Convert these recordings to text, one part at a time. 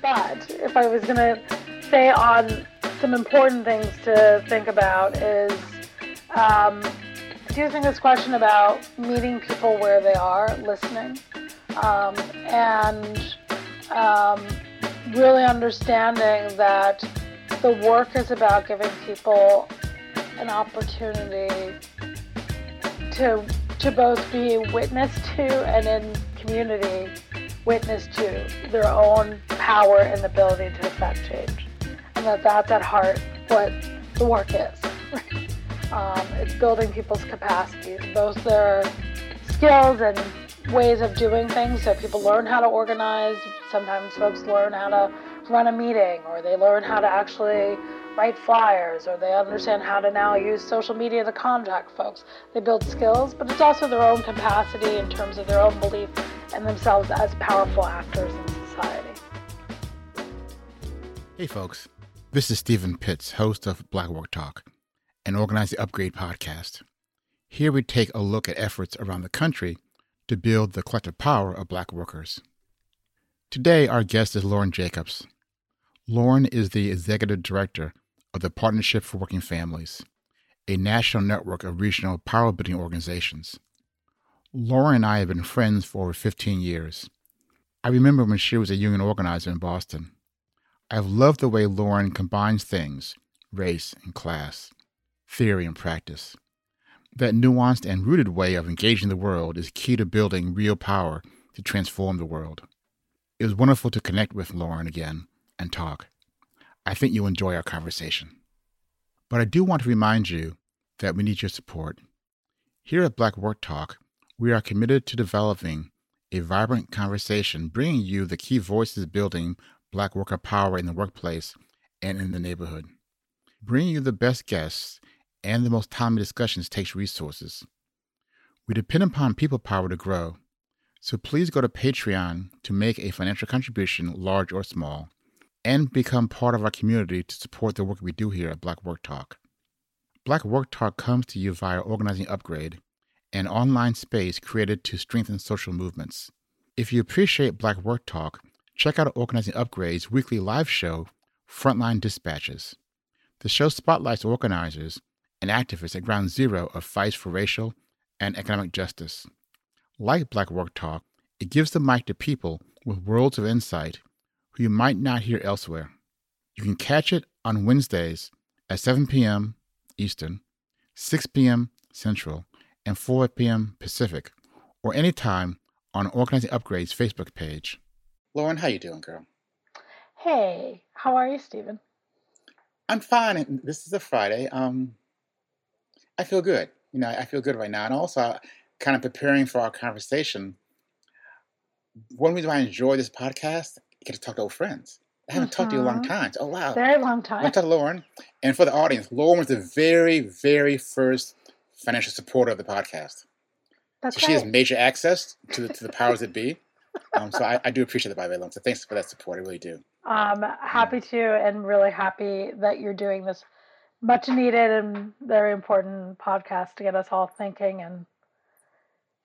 But if I was going to say on some important things to think about is um, think this question about meeting people where they are, listening, um, and um, really understanding that the work is about giving people an opportunity to to both be witness to and in community witness to their own power and ability to affect change, and that that's at heart what the work is. um, it's building people's capacities, both their skills and ways of doing things, so people learn how to organize. Sometimes folks learn how to run a meeting, or they learn how to actually write flyers, or they understand how to now use social media to contact folks. They build skills, but it's also their own capacity in terms of their own belief and themselves as powerful actors in society. Hey, folks. This is Stephen Pitts, host of Black Work Talk, and Organizing Upgrade podcast. Here we take a look at efforts around the country to build the collective power of black workers. Today, our guest is Lauren Jacobs. Lauren is the executive director of the Partnership for Working Families, a national network of regional power building organizations. Lauren and I have been friends for over 15 years. I remember when she was a union organizer in Boston. I've loved the way Lauren combines things race and class, theory and practice. That nuanced and rooted way of engaging the world is key to building real power to transform the world. It was wonderful to connect with Lauren again and talk. I think you'll enjoy our conversation. But I do want to remind you that we need your support. Here at Black Work Talk, we are committed to developing a vibrant conversation, bringing you the key voices building Black worker power in the workplace and in the neighborhood. Bringing you the best guests and the most timely discussions takes resources. We depend upon people power to grow, so please go to Patreon to make a financial contribution, large or small, and become part of our community to support the work we do here at Black Work Talk. Black Work Talk comes to you via Organizing Upgrade, an online space created to strengthen social movements. If you appreciate Black Work Talk, check out Organizing Upgrade's weekly live show, Frontline Dispatches. The show spotlights organizers and activists at ground zero of fights for racial and economic justice. Like Black Work Talk, it gives the mic to people with worlds of insight who you might not hear elsewhere. You can catch it on Wednesdays at 7 p.m. Eastern, 6 p.m. Central, and 4 p.m. Pacific, or anytime on Organizing Upgrade's Facebook page. Lauren, how you doing, girl? Hey, how are you, Stephen? I'm fine. This is a Friday. Um, I feel good. You know, I feel good right now, and also kind of preparing for our conversation. One reason why I enjoy this podcast, I get to talk to old friends. I haven't talked to you in a long Mhm. time. Oh wow, Very long time. I talked to Lauren, and for the audience, Lauren was the very, very first financial supporter of the podcast. That's So she has major access to the, to the powers that be. Um, so I, I do appreciate it, by the way, Lauren. So thanks for that support. I really do. Um, happy to, and really happy that you're doing this much needed and very important podcast to get us all thinking and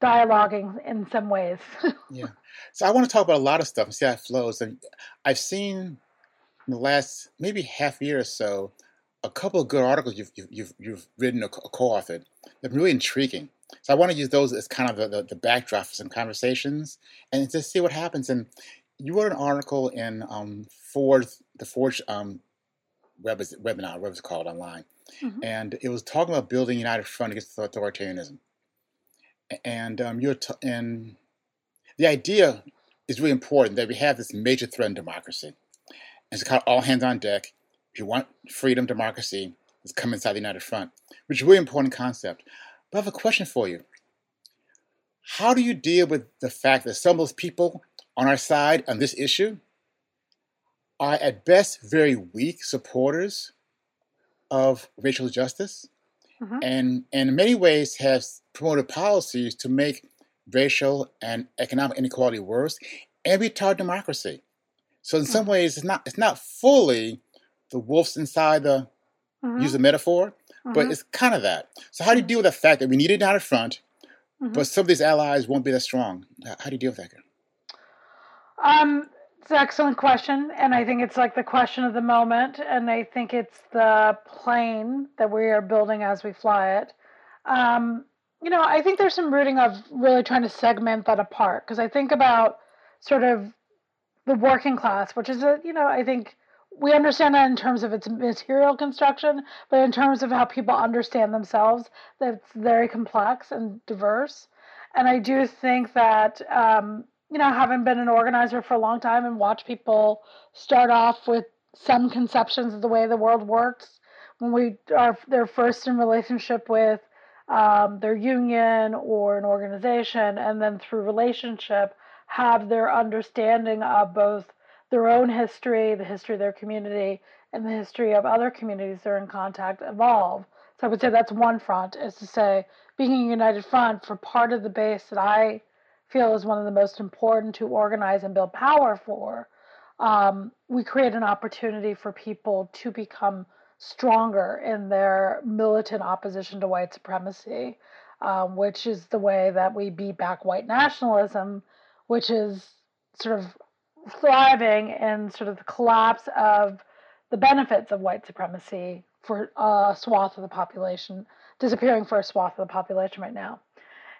dialoguing in some ways. Yeah. So I want to talk about a lot of stuff and see how it flows. And I've seen in the last maybe half year or so a couple of good articles you've you've you've, written or co- co-authored. They're really intriguing. So I want to use those as kind of the, the, the backdrop for some conversations and just see what happens. And you wrote an article in um, Forge, the Forge um, web webinar, whatever it's called online, Mhm. and it was talking about building united front against authoritarianism. And um, you're t- and the idea is really important that we have this major threat in democracy. It's called all hands on deck. If you want freedom, democracy, it's come inside the United Front, which is a really important concept. But I have a question for you. How do you deal with the fact that some of those people on our side on this issue are at best very weak supporters of racial justice Mhm. and, and in many ways have promoted policies to make racial and economic inequality worse and retard democracy. So in some ways, it's not it's not fully the wolves inside the Mhm. use a metaphor, mm-hmm. but it's kind of that. So how do you deal with the fact that we need it down at front, mm-hmm. but some of these allies won't be that strong? How do you deal with that? Um, it's an excellent question, and I think it's like the question of the moment, and I think it's the plane that we are building as we fly it. Um, you know, I think there's some rooting of really trying to segment that apart because I think about sort of the working class, which is a, you know, I think we understand that in terms of its material construction, but in terms of how people understand themselves, that's very complex and diverse. And I do think that, um, you know, having been an organizer for a long time and watch people start off with some conceptions of the way the world works when we are they're first in relationship with um, their union or an organization, and then through relationship have their understanding of both their own history, the history of their community, and the history of other communities they're in contact evolve. So I would say that's one front, is to say being a united front for part of the base that I feel is one of the most important to organize and build power for. Um, we create an opportunity for people to become stronger in their militant opposition to white supremacy, um, which is the way that we beat back white nationalism, which is sort of thriving in sort of the collapse of the benefits of white supremacy for a swath of the population, disappearing for a swath of the population right now.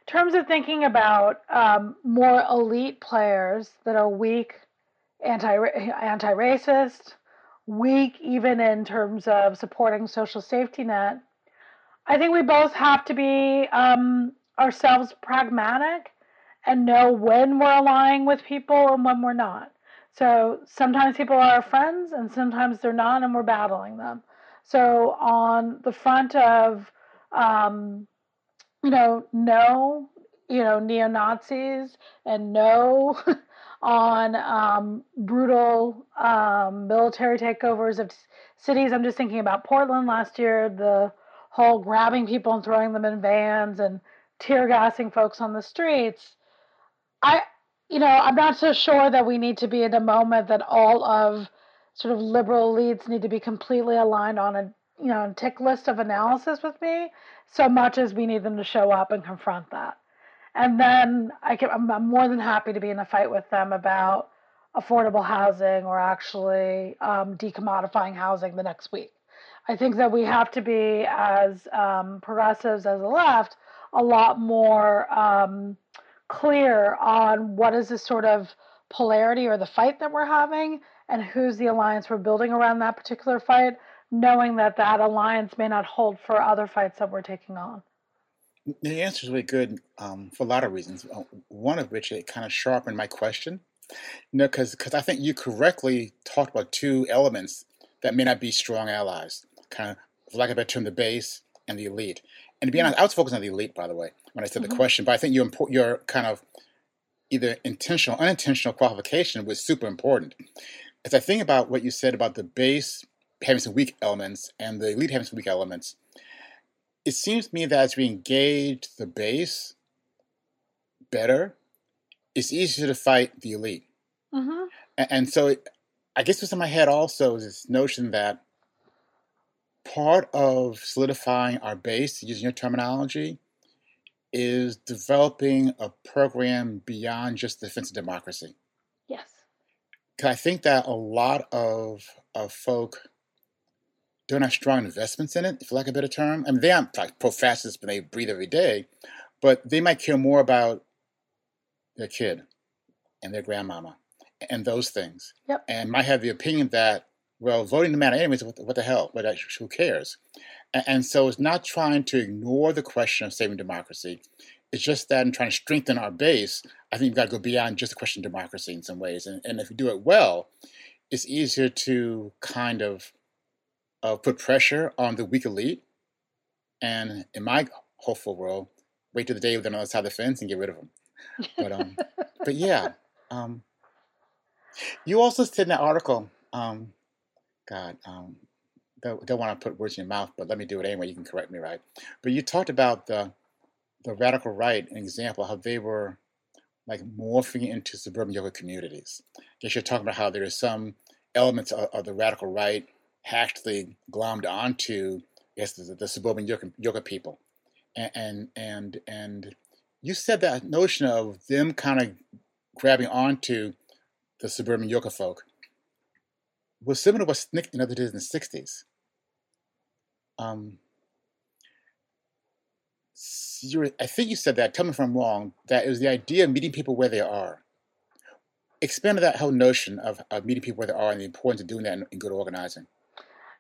Terms of thinking about um, more elite players that are weak, anti anti racist, weak even in terms of supporting social safety net. I think we both have to be um, ourselves pragmatic and know when we're aligning with people and when we're not. So sometimes people are our friends and sometimes they're not, and we're battling them. So on the front of, um, you know, no, you know, neo Nazis and no on um, brutal um, military takeovers of cities. I'm just thinking about Portland last year, the whole grabbing people and throwing them in vans and tear gassing folks on the streets. I, you know, I'm not so sure that we need to be in a moment that all of sort of liberal elites need to be completely aligned on a you know tick list of analysis with me so much as we need them to show up and confront that and then I can, I'm, I'm, more than happy to be in a fight with them about affordable housing or actually um, decommodifying housing the next week. I think that we have to be, as um, progressives, as the left, a lot more um, clear on what is the sort of polarity or the fight that we're having and who's the alliance we're building around that particular fight, knowing that that alliance may not hold for other fights that we're taking on. The answer is really good um, for a lot of reasons. Uh, one of which it kind of sharpened my question. You know, because I think you correctly talked about two elements that may not be strong allies. Kind of, for lack of a better term, the base and the elite. And to be honest, I was focused on the elite, by the way, when I said mm-hmm. the question. But I think your your kind of either intentional, unintentional qualification was super important. As I think about what you said about the base having some weak elements and the elite having some weak elements, it seems to me that as we engage the base better, it's easier to fight the elite. Mm-hmm. And, and, so it, I guess what's in my head also is this notion that part of solidifying our base, using your terminology, is developing a program beyond just defense of democracy. Yes. Because I think that a lot of, of folk don't have strong investments in it, for lack of a better term. I mean, they aren't like pro-fascists, but they breathe every day. But they might care more about their kid and their grandmama and those things. Yep. And might have the opinion that, well, voting doesn't matter anyways. What the, hell? What, who cares? And, so it's not trying to ignore the question of saving democracy. It's just that in trying to strengthen our base, I think we've got to go beyond just the question of democracy in some ways. And, and if we do it well, it's easier to kind of uh, put pressure on the weak elite, and in my hopeful world, wait till the day they're on the other side of the fence and get rid of them. But um, but yeah, um, you also said in that article, um, God, um, don't, don't want to put words in your mouth, but let me do it anyway. You can correct me, right? But you talked about the the radical right, an example how they were like morphing into suburban yoga communities. I guess you're talking about how there is some elements of, of the radical right actually glommed onto yes, the, the suburban yoga, yoga people, and, and and and you said that notion of them kind of grabbing onto the suburban yoga folk was similar to what SNCC and others did in the '60s. Um, I think you said that. Tell me if I'm wrong. That it was the idea of meeting people where they are. Expand that whole notion of, of meeting people where they are and the importance of doing that in, in good organizing.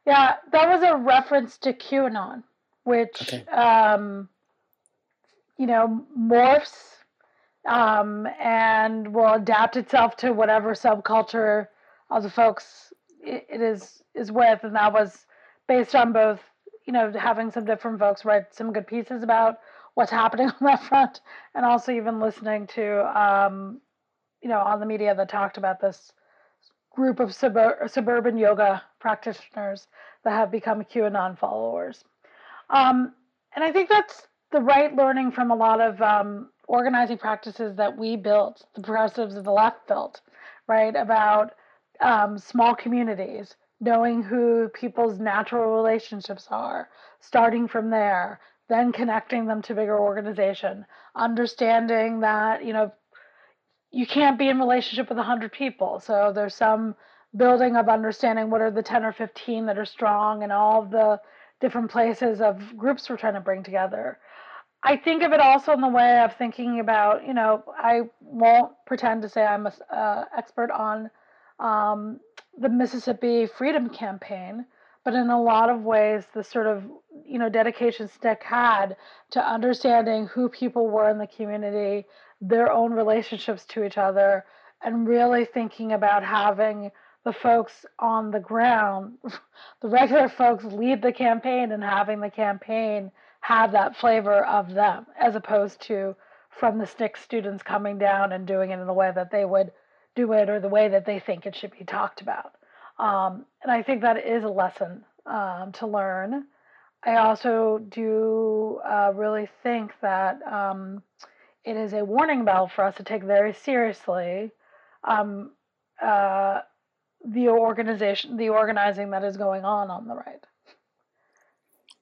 Yeah, that was a reference to QAnon, which okay. um, you know morphs um, and will adapt itself to whatever subculture of the folks it, it is is with, and that was based on both you know, having some different folks write some good pieces about what's happening on that front, and also even listening to, um, you know, on the media that talked about this group of subur- suburban yoga practitioners that have become QAnon followers. Um, and I think that's the right learning from a lot of um, organizing practices that we built, the progressives of the left built, right? About um, small communities, knowing who people's natural relationships are, starting from there, then connecting them to bigger organization, understanding that, you know, you can't be in relationship with 100 people. So there's some building of understanding what are the 10 or 15 that are strong and all the different places of groups we're trying to bring together. I think of it also in the way of thinking about, you know, I won't pretend to say I'm an uh, expert on um, the Mississippi Freedom Campaign, but in a lot of ways, the sort of you know dedication SNCC had to understanding who people were in the community, their own relationships to each other, and really thinking about having the folks on the ground, the regular folks, lead the campaign and having the campaign have that flavor of them, as opposed to from the SNCC students coming down and doing it in a way that they would do it or the way that they think it should be talked about. Um, and I think that is a lesson um, to learn. I also do uh, really think that um, it is a warning bell for us to take very seriously um, uh, the organization, the organizing that is going on on the right.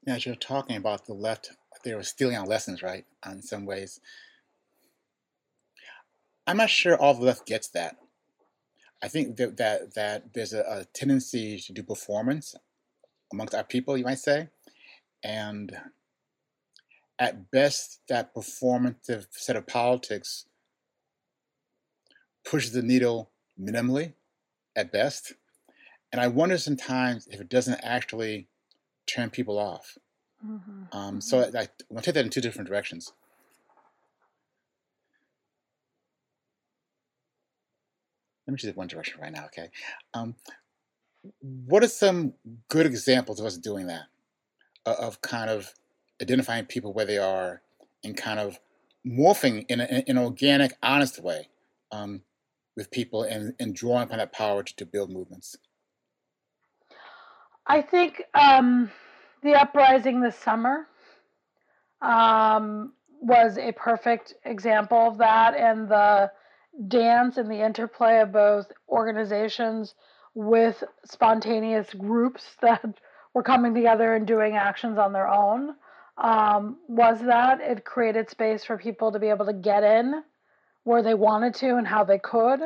As you're talking about the left, they were stealing our lessons, right? In some ways, I'm not sure all the left gets that. I think that that, that there's a, a tendency to do performance amongst our people, you might say, and at best, that performative set of politics pushes the needle minimally, at best. And I wonder sometimes if it doesn't actually turn people off. Mm-hmm. Um, so. I, I want to take that in two different directions. let me choose one direction right now, okay? Um, what are some good examples of us doing that? Of kind of identifying people where they are and kind of morphing in, a, in an organic, honest way um, with people and, and drawing upon that power to, to build movements? I think um, the uprising this summer um, was a perfect example of that, and the dance and the interplay of both organizations with spontaneous groups that were coming together and doing actions on their own um, was that it created space for people to be able to get in where they wanted to and how they could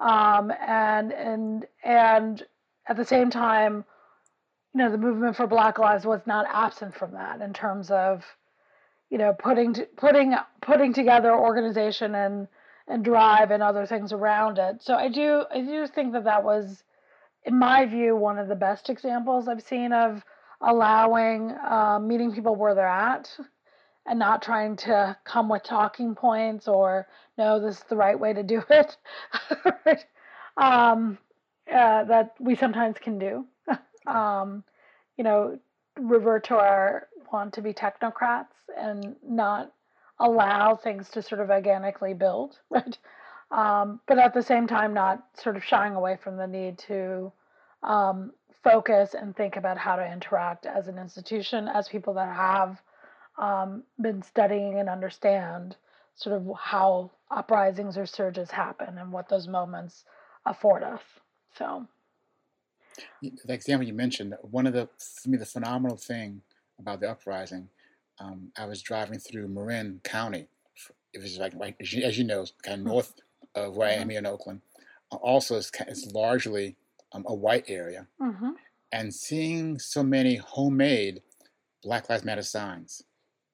um, and and and at the same time you know the movement for black lives was not absent from that in terms of you know putting putting putting together organization and and drive and other things around it. So I do I do think that that was, in my view, one of the best examples I've seen of allowing uh, meeting people where they're at and not trying to come with talking points or no this is the right way to do it um, uh, that we sometimes can do um, you know revert to our want to be technocrats and not allow things to sort of organically build, right? Um, but at the same time, not sort of shying away from the need to um, focus and think about how to interact as an institution, as people that have um, been studying and understand sort of how uprisings or surges happen and what those moments afford us. So, the example you mentioned, one of the for me the phenomenal thing about the uprising, um, I was driving through Marin County. It was like right as you, as you know, kind of north of where I am here in Oakland. Uh, also, it's, it's largely um, a white area, Mm-hmm. and seeing so many homemade Black Lives Matter signs.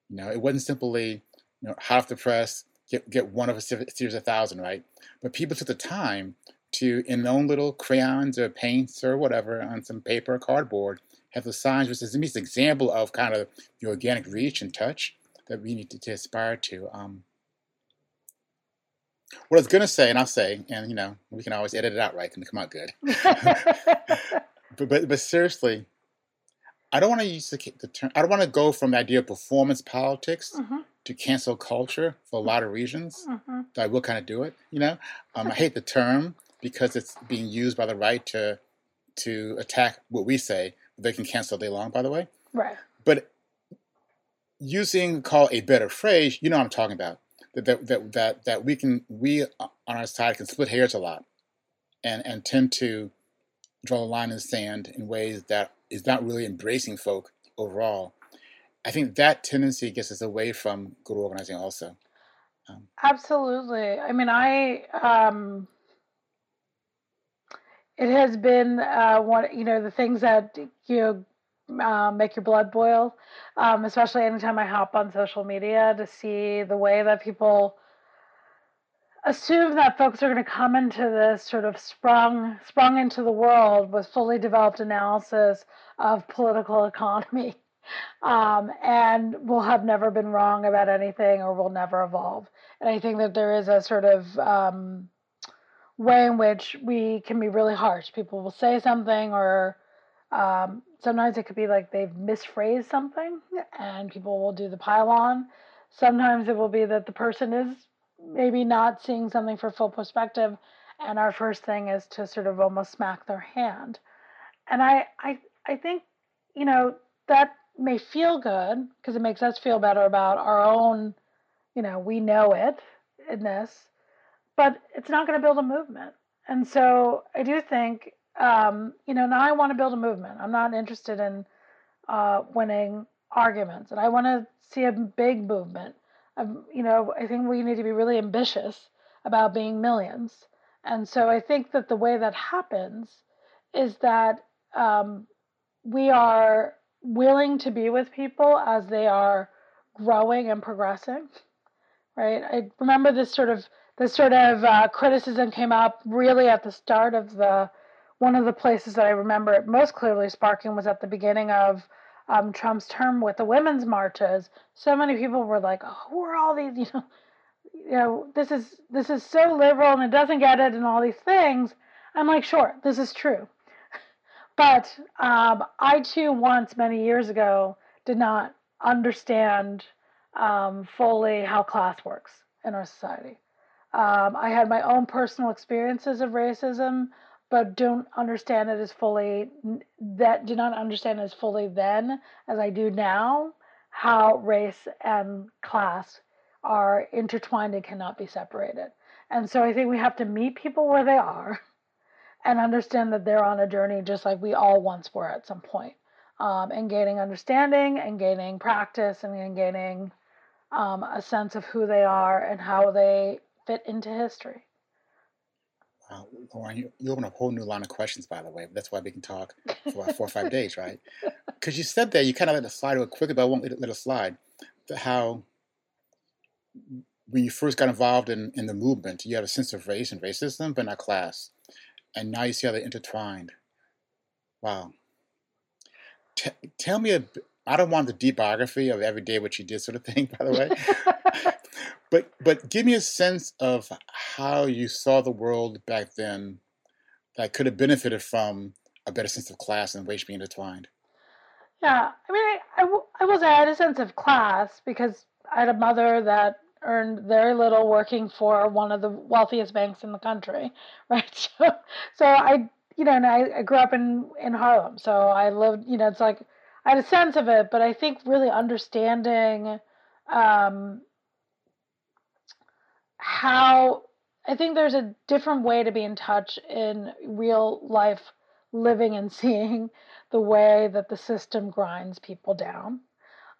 You know, it wasn't simply you know hot off the press, get get one of a series of thousand, right? But people took the time to, in their own little crayons or paints or whatever, on some paper or cardboard, have the signs, which is to me an example of kind of the organic reach and touch that we need to, to aspire to. Um, what I was gonna say, and I'll say, and you know, we can always edit it out, right? Can come out good. But but, but seriously, I don't want to use the, the term. I don't want to go from the idea of performance politics mm-hmm. to cancel culture for a lot of reasons. Mm-hmm. Though I will kind of do it. You know, um, I hate the term because it's being used by the right to to attack what we say. They can cancel day long, by the way. Right. But using call a better phrase, you know what I'm talking about. That that that that, that we can we on our side can split hairs a lot, and and tend to draw the line in the sand in ways that is not really embracing folk overall. I think that tendency gets us away from good organizing also. Um, Absolutely. I mean, I um, it has been uh, one you know the things that you uh, make your blood boil, um, especially anytime I hop on social media to see the way that people assume that folks are going to come into this sort of sprung sprung into the world with fully developed analysis of political economy. Um, and will have never been wrong about anything or will never evolve. And i think that there is a sort of um, way in which we can be really harsh. People will say something or um, sometimes it could be like they've misphrased something and people will do the pile-on sometimes it will be that the person is maybe not seeing something for full perspective and our first thing is to sort of almost smack their hand. And i i i think you know that may feel good because it makes us feel better about our own you know we know it in this but it's not going to build a movement. And so i do think um, you know now i want to build a movement. I'm not interested in uh, winning arguments and i want to see a big movement you know, I think we need to be really ambitious about being millions. And so I think that the way that happens is that um, we are willing to be with people as they are growing and progressing, right? I remember this sort of this sort of uh, criticism came up really at the start of the one of the places that I remember it most clearly sparking was at the beginning of um, Trump's term with the women's marches, so many people were like, "Oh, who are all these? You know, you know, this is this is so liberal and it doesn't get it and all these things." I'm like, "Sure, this is true," but um, I too once many years ago did not understand um, fully how class works in our society. Um, I had my own personal experiences of racism but don't understand it as fully that do not understand as fully then as I do now how race and class are intertwined and cannot be separated. And so I think we have to meet people where they are and understand that they're on a journey just like we all once were at some point. Um, and gaining understanding and gaining practice and gaining um, a sense of who they are and how they fit into history. Uh, Lauren, you, you open up a whole new line of questions, by the way. That's why we can talk for about four or five days, right? Because you said that you kind of let it slide real quickly, but I won't let it, let it slide. How when you first got involved in, in the movement, you had a sense of race and racism, but not class. And now you see how they're intertwined. Wow. T- tell me, a, I don't want the deep biography of every day what you did sort of thing, by the way. but but give me a sense of how you saw the world back then that could have benefited from a better sense of class and race being intertwined. Yeah, I mean, I, I, was I had a sense of class because I had a mother that earned very little working for one of the wealthiest banks in the country, right? So, so I, you know, and I, I grew up in in Harlem, so I lived, you know, it's like I had a sense of it, but I think really understanding um, how I think there's a different way to be in touch in real life living and seeing the way that the system grinds people down.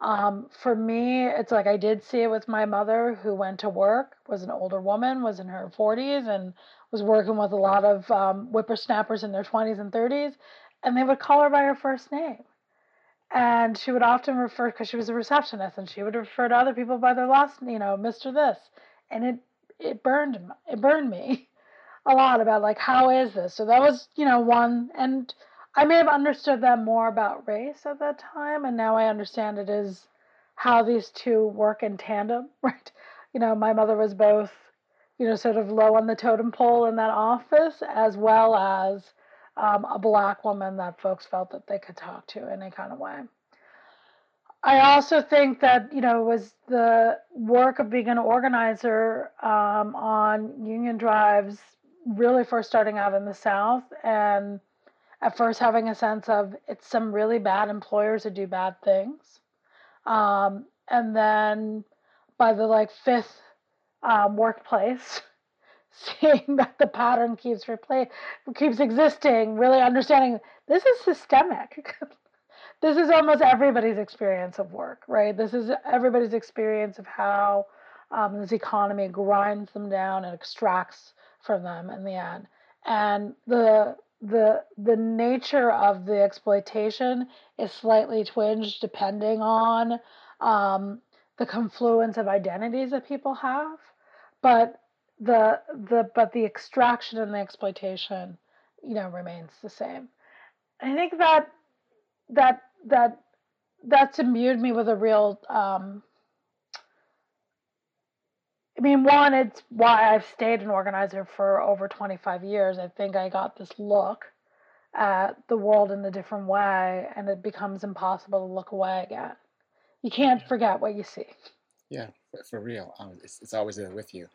Um, for me, it's like I did see it with my mother who went to work, was an older woman, was in her 40s, and was working with a lot of um, whippersnappers in their 20s and 30s, and they would call her by her first name. And she would often refer, because she was a receptionist, and she would refer to other people by their last, you know, Mr. This. And it, it burned, it burned me a lot about like, how is this? So that was, you know, one, and I may have understood that more about race at that time, and now I understand it is how these two work in tandem, right? You know, my mother was both, you know, sort of low on the totem pole in that office, as well as um, a black woman that folks felt that they could talk to in a kind of way. I also think that you know was the work of being an organizer um, on union drives, really first starting out in the South, and at first having a sense of it's some really bad employers who do bad things. Um, and then by the like fifth um, workplace, seeing that the pattern keeps replay keeps existing, really understanding this is systemic. this is almost everybody's experience of work, right? This is everybody's experience of how um, this economy grinds them down and extracts from them in the end. And the the the nature of the exploitation is slightly twinged depending on um, the confluence of identities that people have, but the the but the extraction and the exploitation, you know, remains the same. I think that that that that's imbued me with a real um, I mean, one, it's why I've stayed an organizer for over 25 years. I think I got this look at the world in a different way, and it becomes impossible to look away again. You can't yeah. forget what you see. Yeah, for, for real. Um, it's, it's always there with you.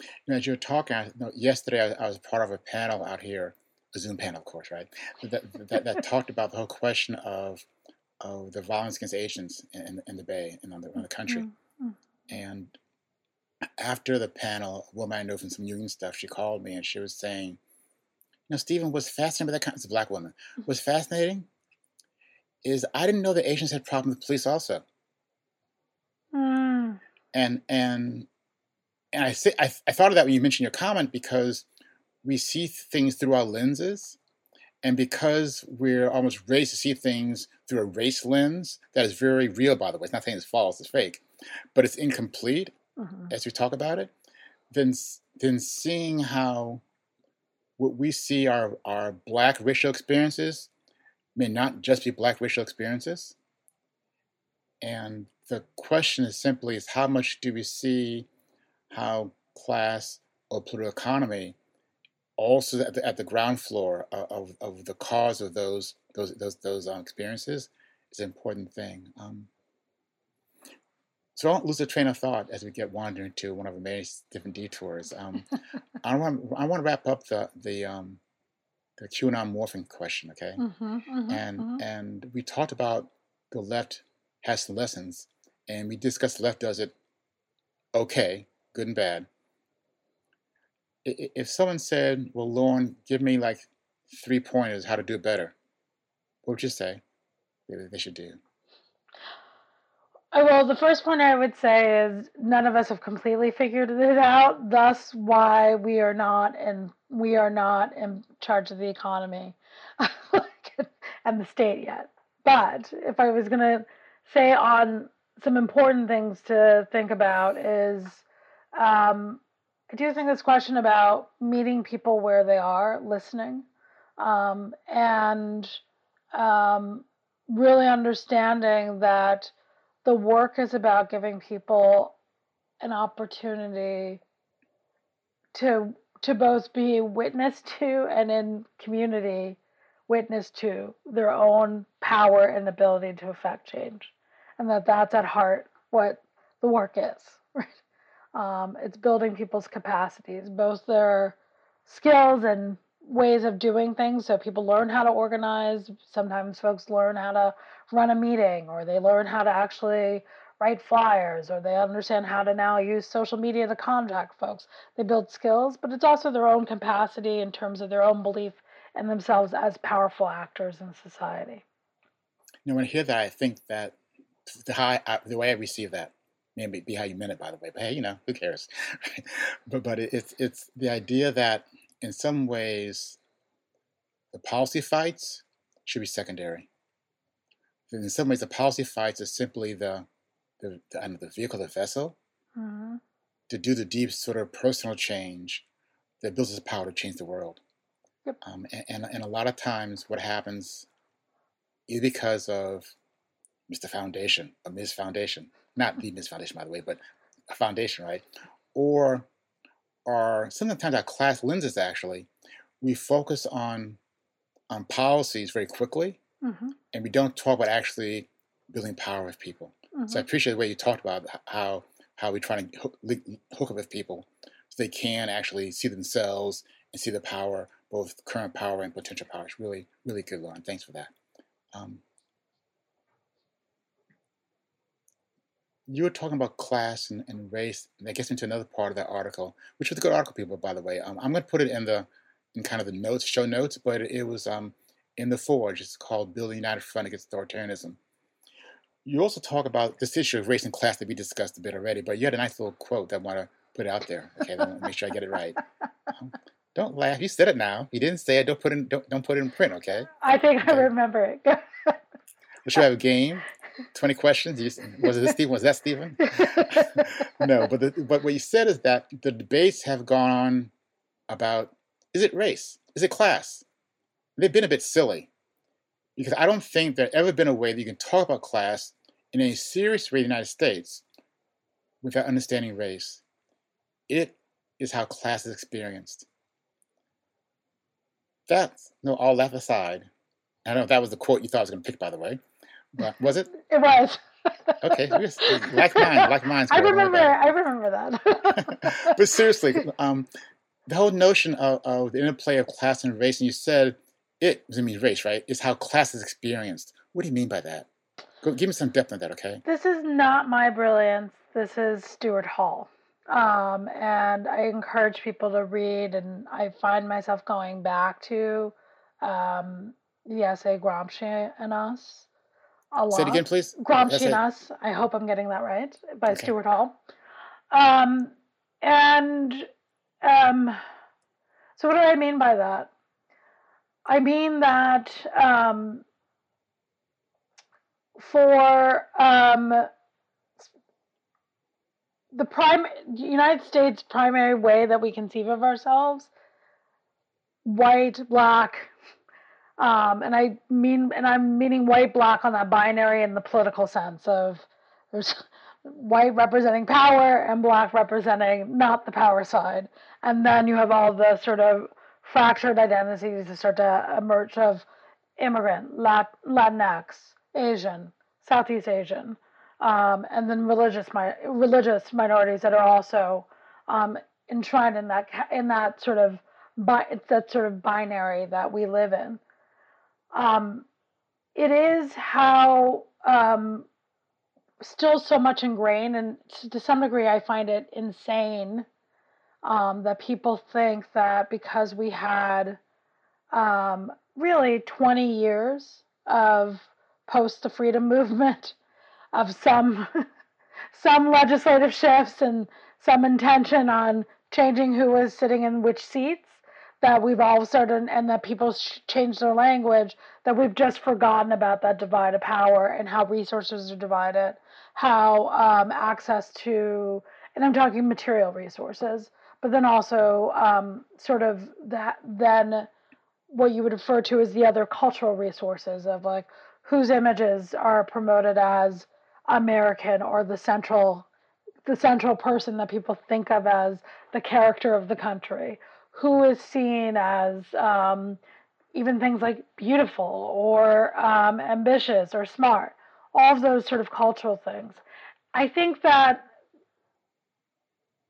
You know, as you're talking, I, you know, yesterday I, I, was part of a panel out here, a Zoom panel, of course, right? That, that, that talked about the whole question of of the violence against Asians in, in the Bay and on the, on the country. Mm-hmm. And after the panel, a woman I know from some union stuff, she called me and she was saying, you know, Stephen, what's fascinating about that kind of black woman. Mm-hmm. What's fascinating is I didn't know that Asians had problems with police also. Mm. And and and I say I, I thought of that when you mentioned your comment because we see things through our lenses and because we're almost raised to see things through a race lens that is very real, by the way, it's not saying it's false, it's fake, but it's incomplete mm-hmm. as we talk about it, then, then seeing how what we see are, are black racial experiences may not just be black racial experiences. And the question is simply is how much do we see how class or political economy also at the, at the ground floor of, of the cause of those those those those um, experiences is an important thing. Um, so I don't lose a train of thought as we get wandering to one of the many different detours. Um, I want I want to wrap up the the um, the QAnon morphing question, okay? Mm-hmm, mm-hmm, and mm-hmm. and we talked about the left has some lessons, and we discussed the left does it okay, good and bad if someone said, "Well, Lauren, give me like three pointers how to do it better," what would you say they should do? Uh, well, the first point I would say is none of us have completely figured it out. Thus, why we are not in we are not in charge of the economy and the state yet. But if I was going to say on some important things to think about is um, I do think this question about meeting people where they are, listening, um, and um, really understanding that the work is about giving people an opportunity to to both be witness to and in community witness to their own power and ability to affect change and that that's at heart what the work is right um, it's building people's capacities, both their skills and ways of doing things. So people learn how to organize. Sometimes folks learn how to run a meeting, or they learn how to actually write flyers, or they understand how to now use social media to contact folks. They build skills, but it's also their own capacity in terms of their own belief in themselves as powerful actors in society. You know, when I hear that, I think that the, how I, the way I receive that may be how you meant it, by the way. But hey, you know, who cares? but but it, it's it's the idea that in some ways the policy fights should be secondary. In some ways, the policy fights are simply the the the, the vehicle, the vessel, mm-hmm. to do the deep sort of personal change that builds the power to change the world. Yep. Um, and, and, and a lot of times, what happens is because of Mr. Foundation, a Ms. Foundation, not the Ms. Foundation, by the way, but a foundation, right? Or are sometimes our class lenses actually, we focus on on policies very quickly, mm-hmm. and we don't talk about actually building power with people. Mm-hmm. So I mm-hmm. appreciate the way you talked about how how we try to hook, hook up with people so they can actually see themselves and see the power, both current power and potential power. It's really, really good, Lauren. Thanks for that. Um, you were talking about class and, and, race, and that gets into another part of that article, which was a good article, people, by the way. Um, I'm going to put it in the in kind of the notes, show notes, but it, it was um, in the Forge. It's called Building United Front Against Authoritarianism. You also talk about this issue of race and class that we discussed a bit already, but you had a nice little quote that I want to put out there. Okay, let me make sure I get it right. Um, don't laugh. You said it now. You didn't say it. Don't put it. In, don't don't put it in print. Okay. I think okay. I remember it. Should we have a game? 20 questions. You, was it Stephen? Was that Stephen? no, but the, but what you said is that the debates have gone on about is it race? Is it class? They've been a bit silly because I don't think there's ever been a way that you can talk about class in a serious way in the United States without understanding race. It is how class is experienced. That's no, all left aside. I don't know if that was the quote you thought I was going to pick, by the way. Was it? It was. okay, like mine, like mine. I remember. I remember that. but seriously, um, the whole notion of, of, the interplay of class and race, and you said it, I mean race, right? Is how class is experienced. What do you mean by that? Go, give me some depth on that, okay? This is not my brilliance. This is Stuart Hall. Um, and I encourage people to read, and I find myself going back to um, the essay Gramsci and Us a lot. Say it again, please. Gramsci Us. I hope I'm getting that right by okay. Stuart Hall. Um, and um, so, what do I mean by that? I mean that um, for um, the prime United States primary way that we conceive of ourselves, white, black, um, and I mean, and I'm meaning white, black on that binary in the political sense of there's white representing power and black representing not the power side. And then you have all the sort of fractured identities that start to emerge of immigrant, Lat- Latinx, Asian, Southeast Asian, um, and then religious mi- religious minorities that are also um, enshrined in that in that sort of bi- that sort of binary that we live in um, it is how um, still so much ingrained, and to some degree, I find it insane um, that people think that because we had um, really 20 years of post the freedom movement, of some some legislative shifts and some intention on changing who was sitting in which seats that we've all of and that people change their language, that we've just forgotten about that divide of power and how resources are divided, how um, access to, and I'm talking material resources, but then also um, sort of that, then what you would refer to as the other cultural resources of like whose images are promoted as American or the central the central person that people think of as the character of the country who is seen as um, even things like beautiful or um, ambitious or smart, all of those sort of cultural things. I think that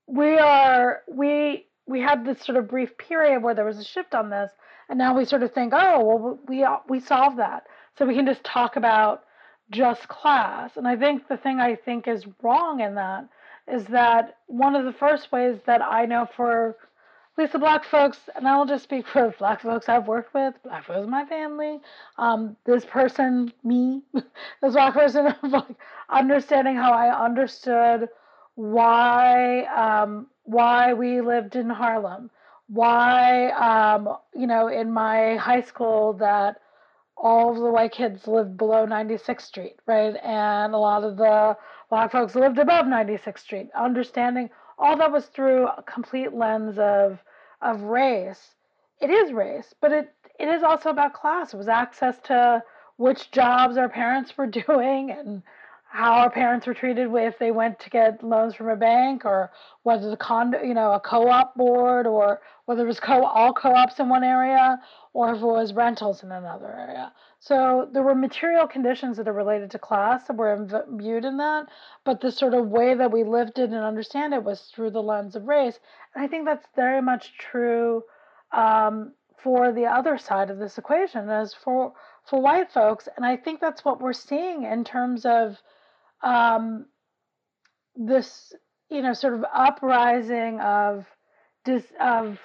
we are we we had this sort of brief period where there was a shift on this, and now we sort of think, oh well, we we solved that, so we can just talk about just class. And I think the thing I think is wrong in that is that one of the first ways that I know for Lisa, black folks, and I'll just speak for black folks I've worked with, black folks in my family. Um, this person, me, this black person, like understanding how I understood why um, why we lived in Harlem, why um, you know in my high school that all of the white kids lived below 96th Street, right, and a lot of the black folks lived above 96th Street. Understanding all that was through a complete lens of of race. It is race, but it it is also about class. It was access to which jobs our parents were doing and how our parents were treated if they went to get loans from a bank or whether the condo you know a co-op board or whether it was co all co-ops in one area or if it was rentals in another area. So there were material conditions that are related to class that were imbued in that but the sort of way that we lived it and understand it was through the lens of race. And i think that's very much true um, for the other side of this equation as for for white folks. And i think that's what we're seeing in terms of um, this you know sort of uprising of dis, of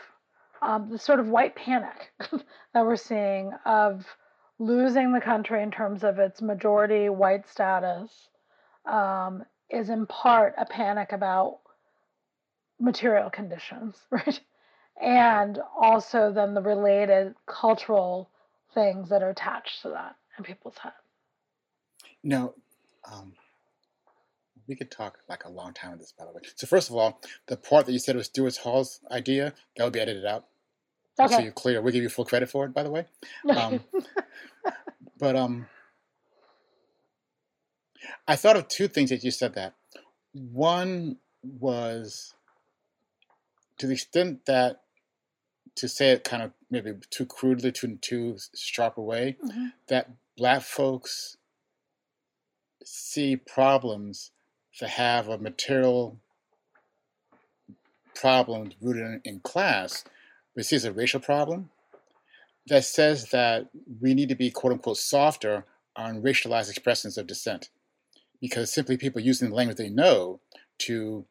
um, the sort of white panic that we're seeing of losing the country in terms of its majority white status um, is in part a panic about material conditions, right? And also then the related cultural things that are attached to that in people's head. Now, um, we could talk like a long time on this, by the way. So first of all, the part that you said was Stuart Hall's idea that would be edited out. Okay. So you're clear. We give you full credit for it, by the way. Um, but um, I thought of two things that you said that. One was to the extent that to say it kind of maybe too crudely, too too sharp a way, mm-hmm. that black folks see problems to have a material problem rooted in, class, but sees a racial problem that says that we need to be quote unquote softer on racialized expressions of dissent because simply people using the language they know to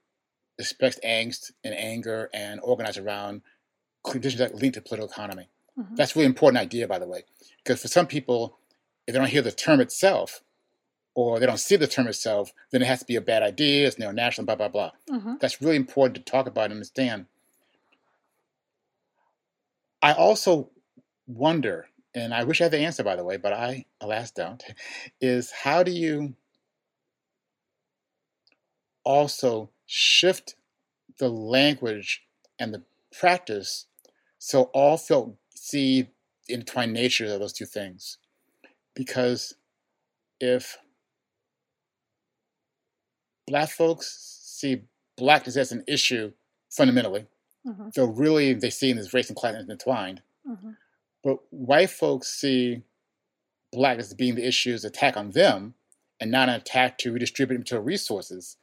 express angst and anger and organize around conditions that link to political economy. Mm-hmm. That's a really important idea, by the way, because for some people, if they don't hear the term itself, or they don't see the term itself, then it has to be a bad idea, it's neo-national, blah, blah, blah. Mm-hmm. That's really important to talk about and understand. I also wonder, and I wish I had the answer, by the way, but I, alas, don't, is how do you also shift the language and the practice so all felt see the entwined nature of those two things? Because if black folks see blackness as an issue fundamentally, mm-hmm. though really they see as race and class intertwined. Mm-hmm. But white folks see blackness as being the issue's attack on them and not an attack to redistribute material resources,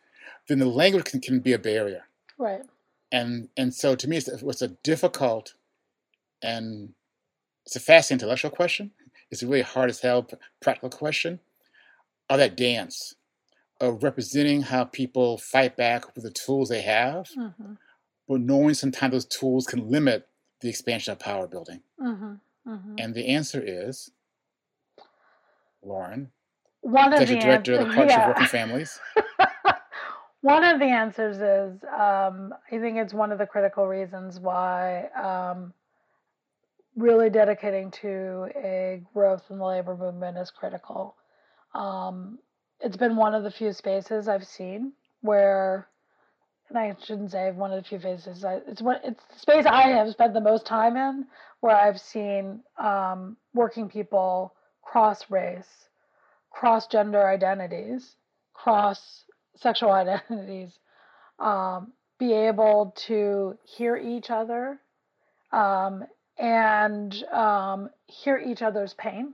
then the language can, can be a barrier. Right. And and so to me, it's, it's a difficult and it's a fascinating intellectual question. It's a really hard as hell practical question. Of that dance of representing how people fight back with the tools they have, mm-hmm. but knowing sometimes those tools can limit the expansion of power building. Mm-hmm. Mm-hmm. And the answer is, Lauren, one of the director answers, of the Partnership yeah. of Working Families. one of the answers is um, I think it's one of the critical reasons why um, really dedicating to a growth in the labor movement is critical. Um, it's been one of the few spaces I've seen where, and I shouldn't say one of the few spaces. It's one. It's the space I have spent the most time in, where I've seen um, working people cross race, cross gender identities, cross sexual identities, um, be able to hear each other um, and um, hear each other's pain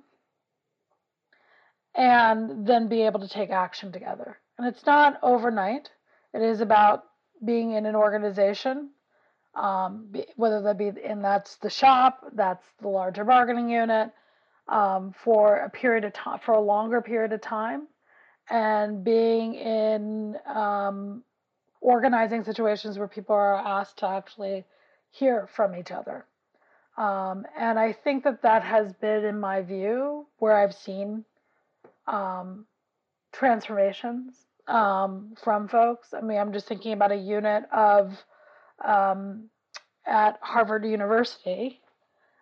and then be able to take action together. And it's not overnight. It is about being in an organization, um, whether that be in that's the shop, that's the larger bargaining unit, um, for a period of time, for a longer period of time, and being in um, organizing situations where people are asked to actually hear from each other. Um, and I think that that has been, in my view, where I've seen um, transformations um, from folks. I mean, I'm just thinking about a unit of um, at Harvard University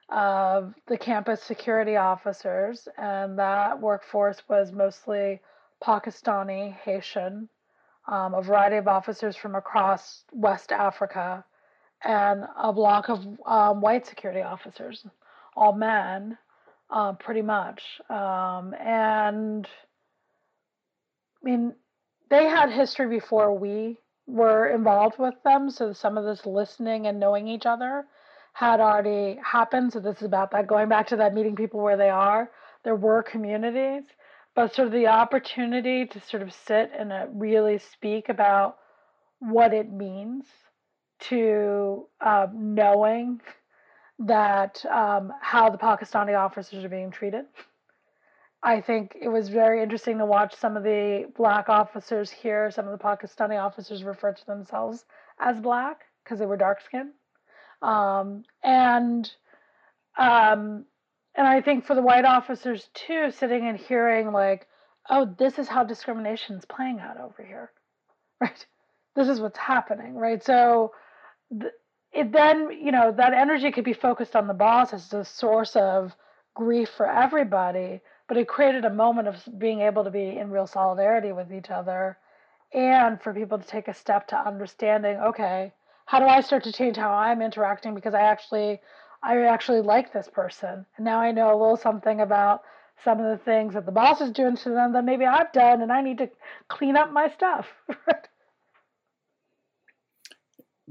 of the campus security officers, and that workforce was mostly Pakistani, Haitian, um, a variety of officers from across West Africa, and a block of um, white security officers, all men, uh, pretty much. Um, and I mean, they had history before we were involved with them, so some of this listening and knowing each other had already happened. So this is about that going back to that meeting people where they are. There were communities, but sort of the opportunity to sort of sit and uh, really speak about what it means to um, knowing that um, how the Pakistani officers are being treated. I think it was very interesting to watch some of the black officers here. Some of the Pakistani officers refer to themselves as black because they were dark skinned. Um, and um, and I think for the white officers too, sitting and hearing like, oh, this is how discrimination is playing out over here, right? This is what's happening, right? So th- it then, you know, that energy could be focused on the boss as a source of grief for everybody, but it created a moment of being able to be in real solidarity with each other and for people to take a step to understanding, okay, how do I start to change how I'm interacting because I actually I actually like this person. And now I know a little something about some of the things that the boss is doing to them that maybe I've done and I need to clean up my stuff.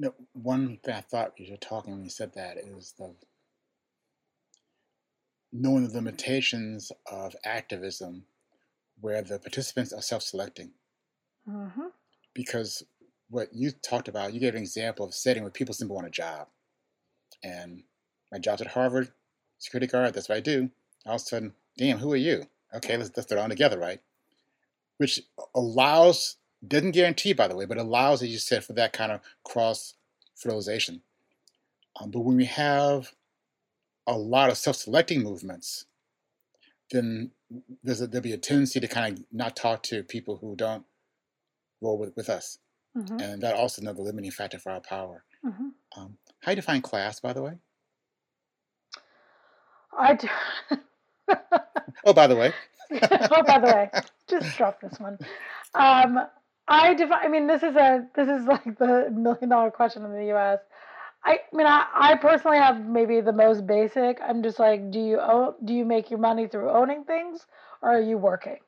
no, one thing I thought you were talking when you said that is the knowing the limitations of activism where the participants are self-selecting. Mm-hmm. Because what you talked about, you gave an example of a setting where people simply want a job. And my job's at Harvard, security guard, that's what I do. All of a sudden, damn, who are you? Okay, let's, let's throw it on together, right? Which allows, doesn't guarantee, by the way, but allows, as you said, for that kind of cross fertilization. Um, but when we have a lot of self-selecting movements, then there's a, there'll be a tendency to kind of not talk to people who don't roll with, with us. Mm-hmm. And that also another limiting factor for our power. Mm-hmm. Um, how do you define class, by the way? I do. oh, by the way. oh, by the way, just drop this one. Um, I define. I mean, this is a this is like the million dollar question in the U.S. I, I mean, I, I personally have maybe the most basic. I'm just like, do you own, do you make your money through owning things, or are you working?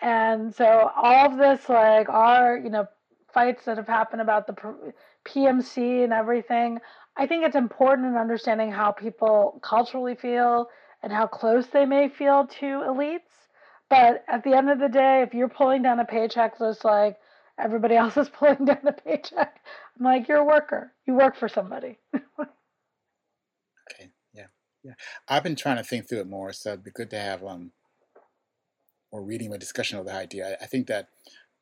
And so all of this, like, our you know fights that have happened about the PMC and everything, I think it's important in understanding how people culturally feel and how close they may feel to elites. But at the end of the day, if you're pulling down a paycheck just like everybody else is pulling down the paycheck, I'm like, you're a worker. You work for somebody. okay. Yeah. Yeah. I've been trying to think through it more, so it'd be good to have um more reading or discussion of the idea. I think that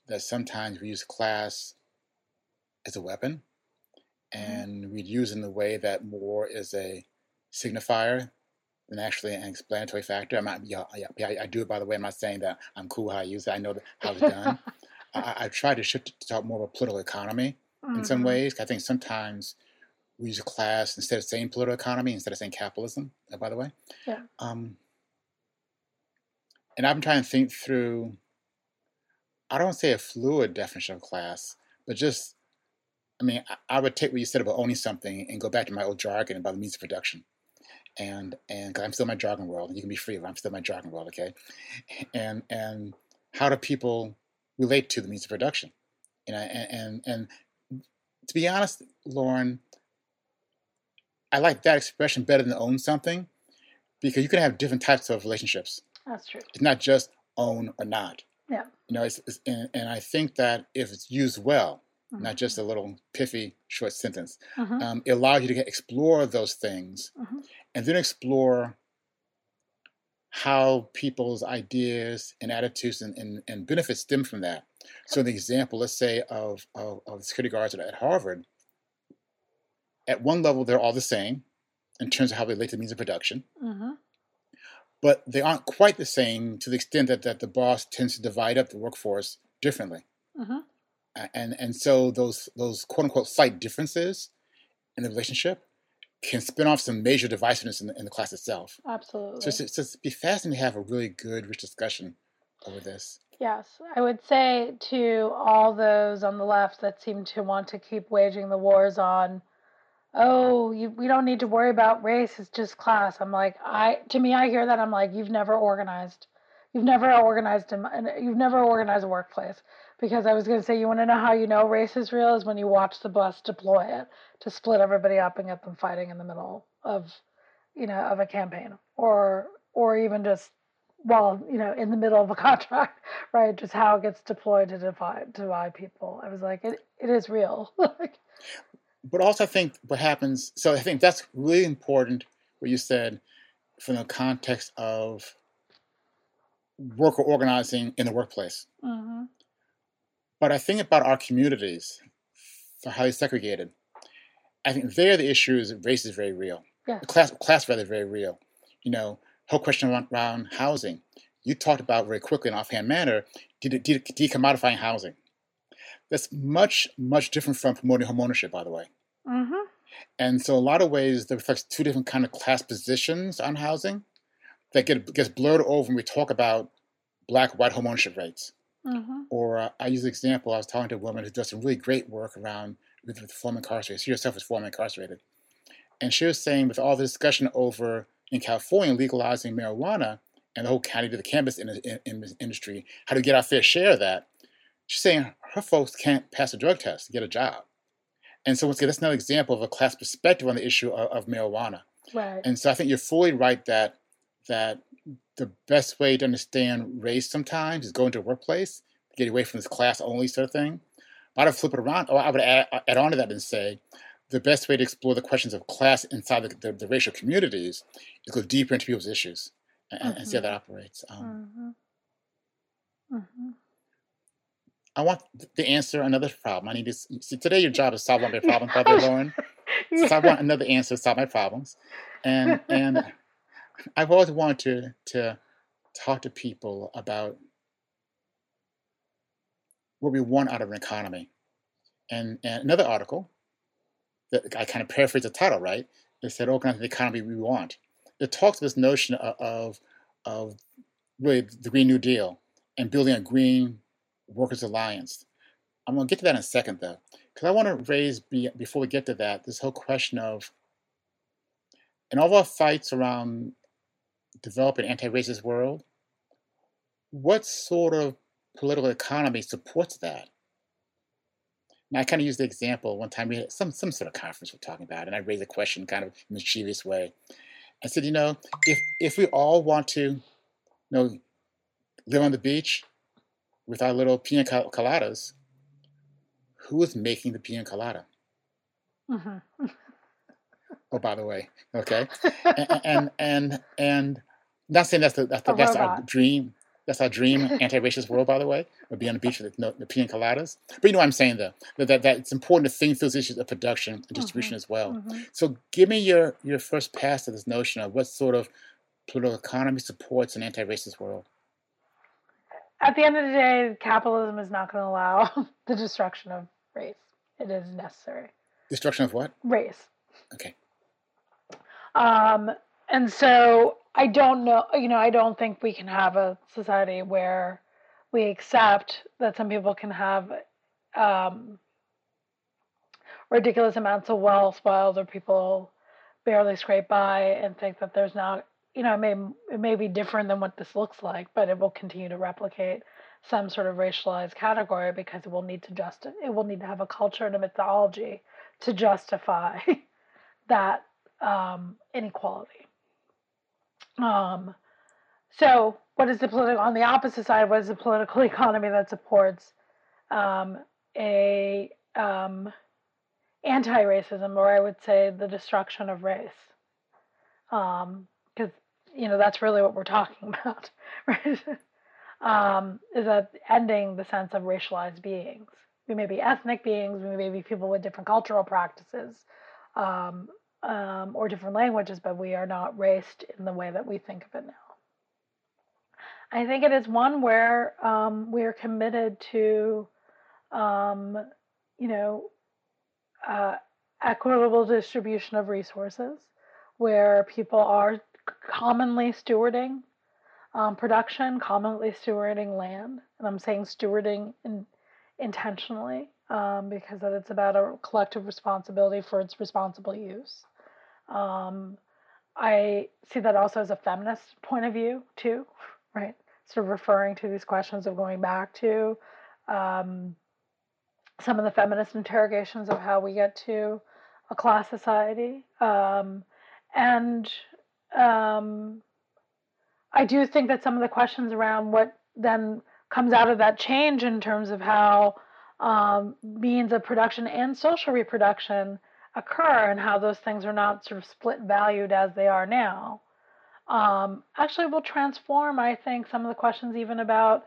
that sometimes we use class as a weapon mm-hmm. and we use in the way that more is a signifier than actually an explanatory factor. I'm not, yeah, yeah, I, I, do it by the way. I'm not saying that I'm cool how I use it. I know that how it's done. I, I try to shift it to talk more of a political economy mm-hmm. in some mm-hmm. ways. I think sometimes we use a class instead of saying political economy, instead of saying capitalism, uh, by the way. Yeah. Um, and I've been trying to think through I don't say a fluid definition of class, but just, I mean, I, I would take what you said about owning something and go back to my old jargon about the means of production. And, and, cause I'm still in my jargon world, and you can be free, but I'm still in my jargon world, okay? And, and how do people relate to the means of production? And, I, and, and, and to be honest, Lauren, I like that expression better than own something because you can have different types of relationships. That's true. It's not just own or not. Yeah. You know, it's, it's, and, and, I think that if it's used well, mm-hmm. not just a little piffy short sentence, mm-hmm. um, it allows you to get, explore those things mm-hmm. and then explore how people's ideas and attitudes and, and, and, benefits stem from that. So, the example, let's say, of, of, of security guards at, Harvard, at one level they're all the same in terms of how they relate to means of production, Mm-hmm. but they aren't quite the same to the extent that, that the boss tends to divide up the workforce differently. Mm-hmm. And and so those those quote unquote slight differences in the relationship can spin off some major divisiveness in the, in the class itself. Absolutely. So it's, it's, it's be fascinating to have a really good, rich discussion over this. Yes, I would say to all those on the left that seem to want to keep waging the wars on, oh, you, we don't need to worry about race; it's just class. I'm like, I to me, I hear that I'm like, you've never organized, you've never organized, and you've never organized a workplace. Because I was going to say, you want to know how you know race is real is when you watch the bus deploy it to split everybody up and get them fighting in the middle of, you know, of a campaign, or or even just while you know, in the middle of a contract, right? Just how it gets deployed to divide divide people. I was like, it, it is real. But also, I think what happens, so I think that's really important what you said from the context of worker organizing in the workplace. mhm, But I think about our communities, for highly segregated. I think there the issue is race is very real. Yeah. Class, class rather very real. You know, whole question around, around housing. You talked about very quickly in offhand manner de- de- decommodifying housing. That's much much different from promoting home ownership, by the way. mhm, And so, a lot of ways, that reflects two different kind of class positions on housing that get gets blurred over when we talk about black white home ownership rates. Mhm, Or uh, I use the example, I was talking to a woman who does some really great work around with, with former incarcerated. She herself is formerly incarcerated. And she was saying, with all the discussion over in California legalizing marijuana and the whole county to the cannabis in, in, in industry, how to get our fair share of that, she's saying her folks can't pass a drug test to get a job. And so, once again, that's another example of a class perspective on the issue of, of marijuana. right. And so I think you're fully right that that the best way to understand race sometimes is go into a workplace, get away from this class only sort of thing. But I'd flip it around, or I would add, add on to that and say the best way to explore the questions of class inside the, the, the racial communities is go deeper into people's issues and, and see how that operates. Um, Mhm, mhm. I want to answer another problem. I need to see today. Your job is solve my problems, by the Lauren. So I want another answer to solve my problems, and and I've always wanted to to talk to people about what we want out of an economy. And, and another article that I kind of paraphrase the title, right? It said organize the economy we want. It talks this notion of, of of really the Green New Deal and building a green workers alliance. I'm going to get to that in a second, though, because I want to raise before we get to that this whole question of in all of our fights around developing an anti-racist world, what sort of political economy supports that? And I kind of used the example one time we had some some sort of conference we're talking about, and I raised a question kind of in a mischievous way. I said, you know, if if we all want to, you know, live on the beach with our little pina col- coladas, who is making the pina colada? Mhm. Oh, by the way, okay, and and and, and not saying that's the, that's, the, that's our dream. That's our dream anti-racist world, by the way, would be on the beach with no, the pina coladas. But you know what I'm saying, though, that, that, that it's important to think through those issues of production and distribution as well. Mhm. So give me your, your first pass to this notion of what sort of political economy supports an anti-racist world. At the end of the day, capitalism is not going to allow the destruction of race. It is necessary. Destruction of what? Race. Okay. Um, and so I don't know, you know, I don't think we can have a society where we accept that some people can have um, ridiculous amounts of wealth while other people barely scrape by and think that there's not, you know, it may, it may be different than what this looks like, but it will continue to replicate some sort of racialized category because it will need to just, it will need to have a culture and a mythology to justify that um, inequality. Um, so, what is the political on the opposite side? What is the political economy that supports um, a um, anti-racism, or I would say the destruction of race? Because you know that's really what we're talking about, right? um, is that ending the sense of racialized beings? We may be ethnic beings, we may be people with different cultural practices, um, or different languages, but we are not raced in the way that we think of it now. I think it is one where um, we are committed to, um, you know, uh, equitable distribution of resources, where people are commonly stewarding um, production, commonly stewarding land, and I'm saying stewarding in, intentionally um, because that it's about a collective responsibility for its responsible use. Um, I see that also as a feminist point of view too, right? Sort of referring to these questions of going back to um, some of the feminist interrogations of how we get to a class society, um, and um, I do think that some of the questions around what then comes out of that change in terms of how um, means of production and social reproduction occur and how those things are not sort of split valued as they are now. Um, actually will transform i think some of the questions even about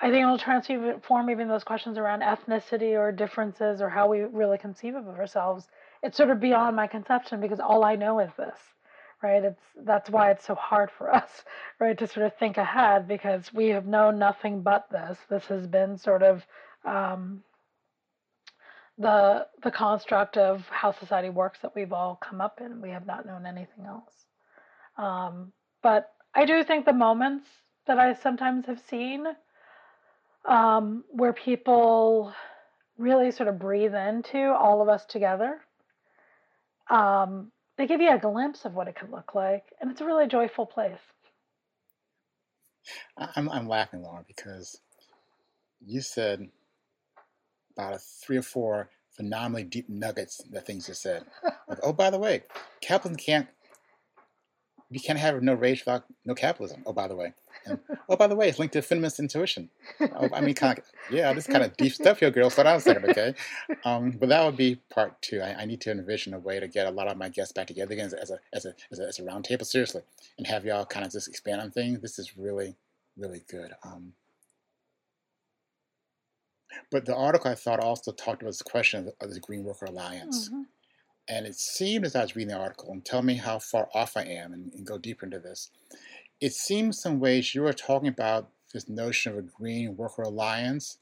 i think it will transform even those questions around ethnicity or differences or how we really conceive of ourselves. It's sort of beyond my conception because all i know is this right? It's that's why it's so hard for us right to sort of think ahead because we have known nothing but this. This has been sort of um, the the construct of how society works that we've all come up in. We have not known anything else. Um, but I do think the moments that I sometimes have seen um, where people really sort of breathe into all of us together, um, they give you a glimpse of what it could look like, and it's a really joyful place. I'm I'm laughing, Laura, because you said about three or four phenomenally deep nuggets that things just said. Like, oh, by the way, capitalism can't. You can't have no rage without no capitalism. Oh, by the way. And, oh, by the way, it's linked to feminist intuition. Oh, I mean, kind of, yeah, this kind of deep stuff here, girl. Slow down a second, okay? Um, but that would be part two. I, I, need to envision a way to get a lot of my guests back together again as a, as a, as a, as a, as a roundtable, seriously, and have y'all kind of just expand on things. This is really, really good. Um, but the article I thought also talked about this question of the Green Worker Alliance. Mm-hmm. And it seemed as I was reading the article, and tell me how far off I am and, and go deeper into this. It seems some ways you are talking about this notion of a Green Worker Alliance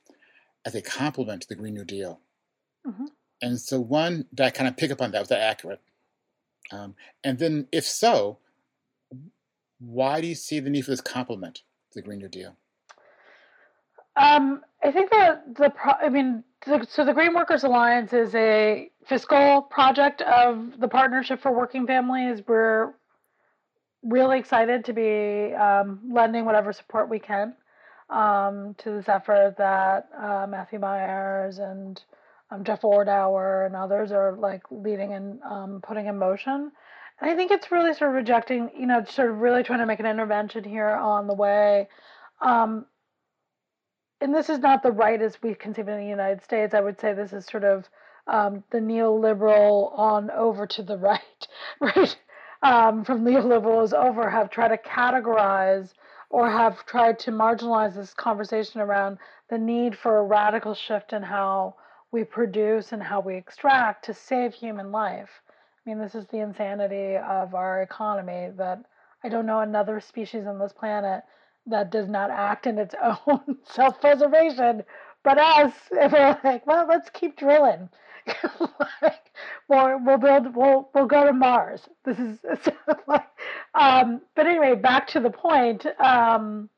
as a complement to the Green New Deal. Mm-hmm. And so, one, did I kind of pick up on that? Was that accurate? Um, and then, if so, why do you see the need for this complement to the Green New Deal? Um, I think that the pro- I mean, the, so the Green Workers Alliance is a fiscal project of the Partnership for Working Families. We're really excited to be um, lending whatever support we can um, to this effort that uh, Matthew Myers and um, Jeff Ordower and others are like leading and um, putting in motion. And I think it's really sort of rejecting, you know, sort of really trying to make an intervention here on the way um, and this is not the right as we conceive in the United States. I would say this is sort of um, the neoliberal on over to the right, right? Um, from neoliberals over have tried to categorize or have tried to marginalize this conversation around the need for a radical shift in how we produce and how we extract to save human life. I mean, this is the insanity of our economy that I don't know another species on this planet that does not act in its own self preservation, but us, if we're like, well, let's keep drilling. like, we'll build, we'll, we'll go to Mars. This is, like, um, but anyway, back to the point. Um,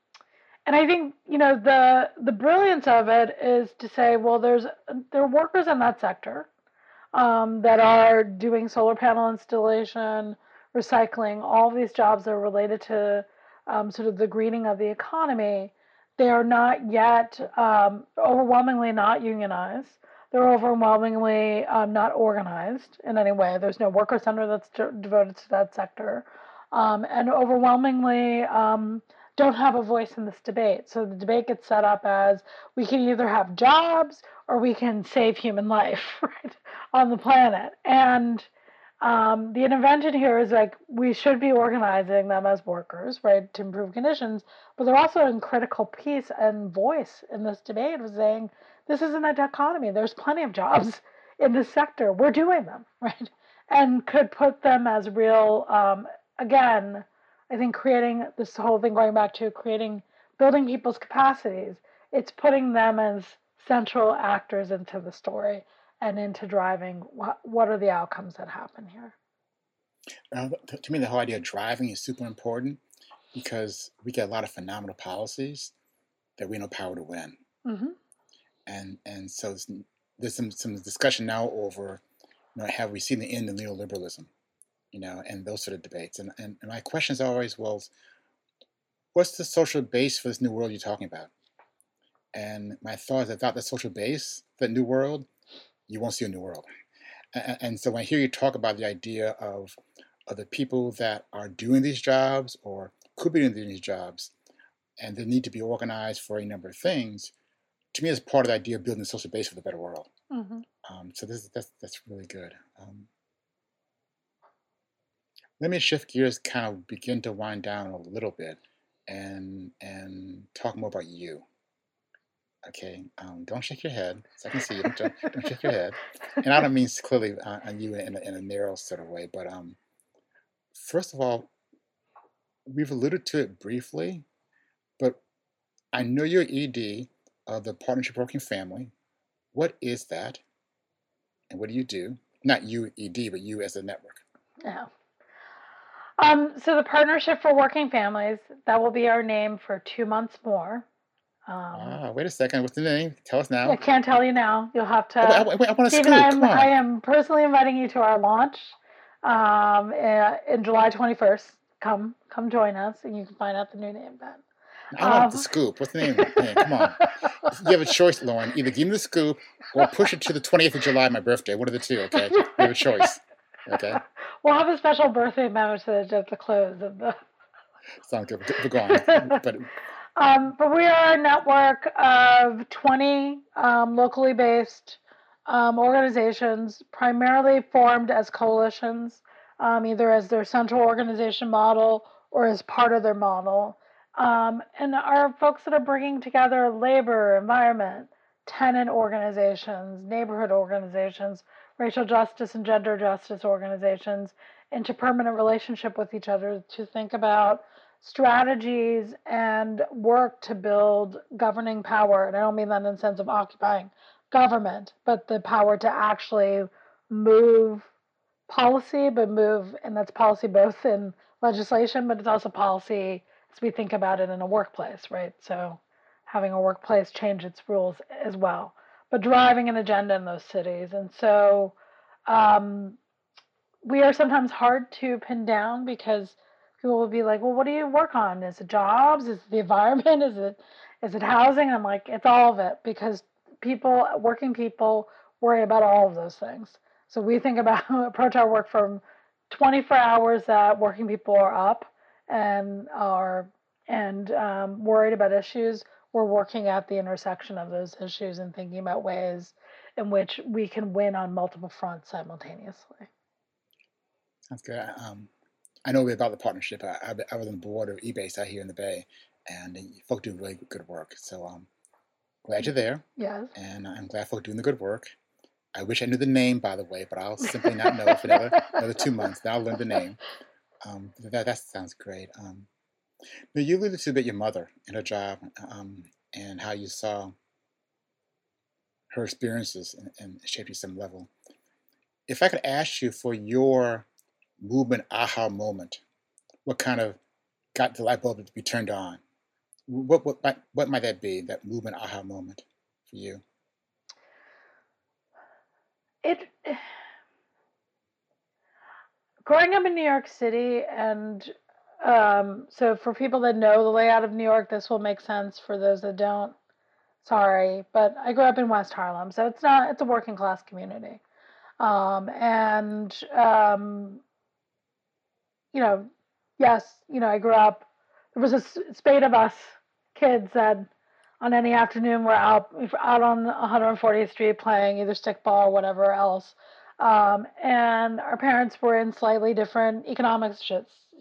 and I think you know the the brilliance of it is to say, well, there's there are workers in that sector um, that are doing solar panel installation, recycling, all these jobs are related to um, sort of the greening of the economy, they are not yet um, overwhelmingly not unionized. They're overwhelmingly um, not organized in any way. There's no worker center that's de- devoted to that sector, um, and overwhelmingly um, don't have a voice in this debate. So the debate gets set up as we can either have jobs or we can save human life right, on the planet, and um, the intervention here is like we should be organizing them as workers, right, to improve conditions, but they're also a critical piece and voice in this debate of saying this isn't a dichotomy. There's plenty of jobs in this sector. We're doing them, right? and could put them as real. Um, again, I think creating this whole thing going back to creating, building people's capacities. It's putting them as central actors into the story and into driving what, what are the outcomes that happen here. Uh, to me, the whole idea of driving is super important because we get a lot of phenomenal policies that we know power to win. Mm-hmm. And and so there's some, some discussion now over you know, have we seen the end of neoliberalism, you know, and those sort of debates. And, and, and my question is always, well, what's the social base for this new world you're talking about? And my thought is, without the social base, the new world, you won't see a new world. And, and so when I hear you talk about the idea of, of the people that are doing these jobs or could be doing these jobs, and they need to be organized for a number of things, to me, it's part of the idea of building a social base for the better world. Mm-hmm. Um, so this that's that's really good. Um, let me shift gears, kind of begin to wind down a little bit, and and talk more about you. Okay, um, don't shake your head. So I can see you. Don't, don't shake your head. And I don't mean clearly on, on you in a, in a narrow sort of way, but um, first of all, we've alluded to it briefly, but I know you're ED of the Partnership Working Family. What is that? And what do you do? Not you, ED, but you as a network. Yeah. Um, so the Partnership for Working Families, that will be our name for two months more. Um, ah, wait a second. What's the name? Tell us now. I can't tell you now. You'll have to. Oh, I, I, I want to Stephen, I'm, I am personally inviting you to our launch um, in July 21st. Come, come join us, and you can find out the new name then. I want um, the scoop. What's the name? Come on. You have a choice, Lauren. Either give me the scoop or push it to the 20th of July, my birthday. One of the two, okay? You have a choice. Okay? We'll have a special birthday message at the close of the. Sounds good. We're gone. But. Um, but we are a network of 20 um, locally based um, organizations, primarily formed as coalitions, um, either as their central organization model or as part of their model. Um, and our folks that are bringing together labor, environment, tenant organizations, neighborhood organizations, racial justice and gender justice organizations into permanent relationship with each other to think about strategies and work to build governing power. And I don't mean that in the sense of occupying government, but the power to actually move policy, but move, and that's policy both in legislation, but it's also policy as we think about it in a workplace, right? So having a workplace change its rules as well, but driving an agenda in those cities. And so um, we are sometimes hard to pin down because people will be like, well, what do you work on? Is it jobs? Is it the environment? Is it is it housing? I'm like, it's all of it because people, working people, worry about all of those things. So we think about approach our work from 24 hours that working people are up and are and um, worried about issues, we're working at the intersection of those issues and thinking about ways in which we can win on multiple fronts simultaneously. That's good. Um, I know about the partnership. I, I, was on the board of EBASE out here in the Bay, and folk do really good work. So I'm um, glad you're there. Yes. And I'm glad folk doing the good work. I wish I knew the name, by the way, but I'll simply not know for another, another two months. Then I'll learn the name. Um, that, that sounds great. Um, now you alluded to about your mother and her job um, and how you saw her experiences and, and shaped you some level. If I could ask you for your movement aha moment, what kind of got the light bulb to be turned on? What what might, what might that be? That movement aha moment for you? It growing up in New York City, and um, so for people that know the layout of New York, this will make sense. For those that don't, sorry, but I grew up in West Harlem, so it's not it's a working class community, um, and um, you know, yes, you know, I grew up. There was a spate of us kids that on any afternoon we're out out on 140th Street playing either stickball or whatever else. Um, and our parents were in slightly different economic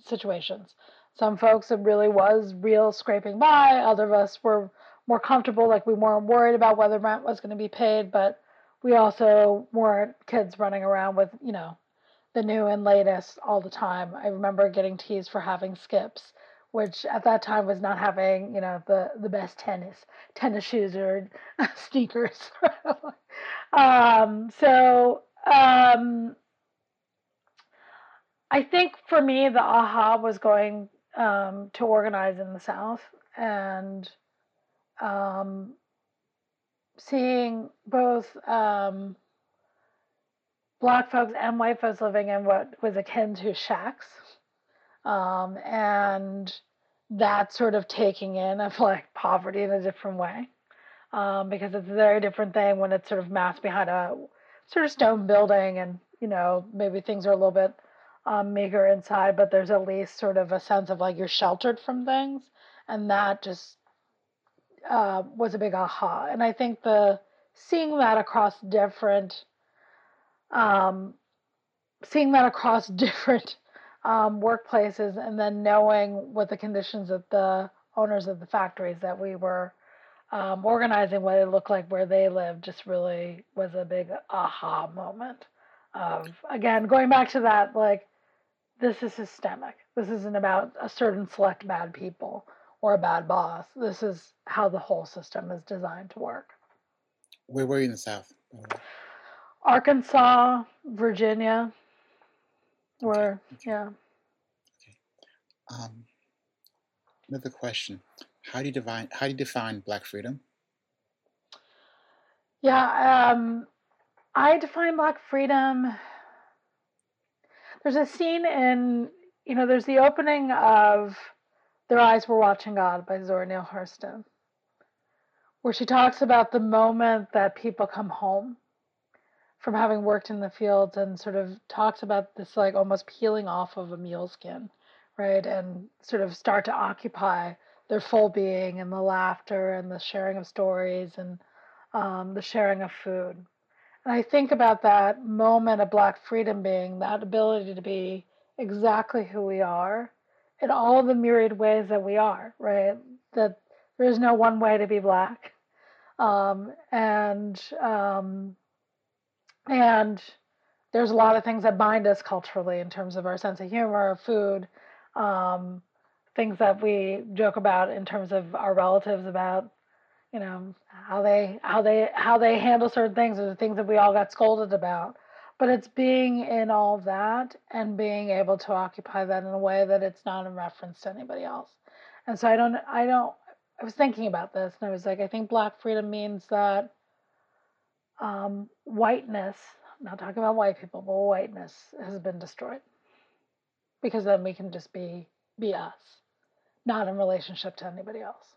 situations. Some folks, it really was real scraping by. Other of us were more comfortable, like we weren't worried about whether rent was going to be paid, but we also weren't kids running around with, you know, the new and latest all the time. I remember getting teased for having skips, which at that time was not having, you know, the, the best tennis, tennis shoes or sneakers. um, so um, I think for me, the aha was going um, to organize in the South and um, seeing both um, black folks and white folks living in what was akin to shacks. Um, and that sort of taking in of like poverty in a different way. Um, because it's a very different thing when it's sort of massed behind a sort of stone building and, you know, maybe things are a little bit um, meager inside, but there's at least sort of a sense of like you're sheltered from things. And that just uh, was a big aha. And I think the seeing that across different, um, seeing that across different um, workplaces, and then knowing what the conditions of the owners of the factories that we were um, organizing, what it looked like where they lived, just really was a big aha moment. Of again, going back to that, like this is systemic. This isn't about a certain select bad people or a bad boss. This is how the whole system is designed to work. Where were you in the South? Arkansas, Virginia, where, okay. yeah. Okay. Um, another question. How do you define how do you define black freedom? Yeah, um, I define black freedom. There's a scene in, you know, there's the opening of their Eyes Were Watching God by Zora Neale Hurston, where she talks about the moment that people come home from having worked in the fields and sort of talks about this like almost peeling off of a mule skin, right? And sort of start to occupy their full being and the laughter and the sharing of stories and um, the sharing of food. And I think about that moment of Black freedom being that ability to be exactly who we are in all the myriad ways that we are, right? That there is no one way to be black. Um, and um, and there's a lot of things that bind us culturally in terms of our sense of humor, food, um, things that we joke about in terms of our relatives about, you know, how they how they how they handle certain things or the things that we all got scolded about. But it's being in all that and being able to occupy that in a way that it's not in reference to anybody else. And so i don't i don't i was thinking about this and i was like i think black freedom means that um, whiteness I'm not talking about white people but whiteness has been destroyed because then we can just be be us not in relationship to anybody else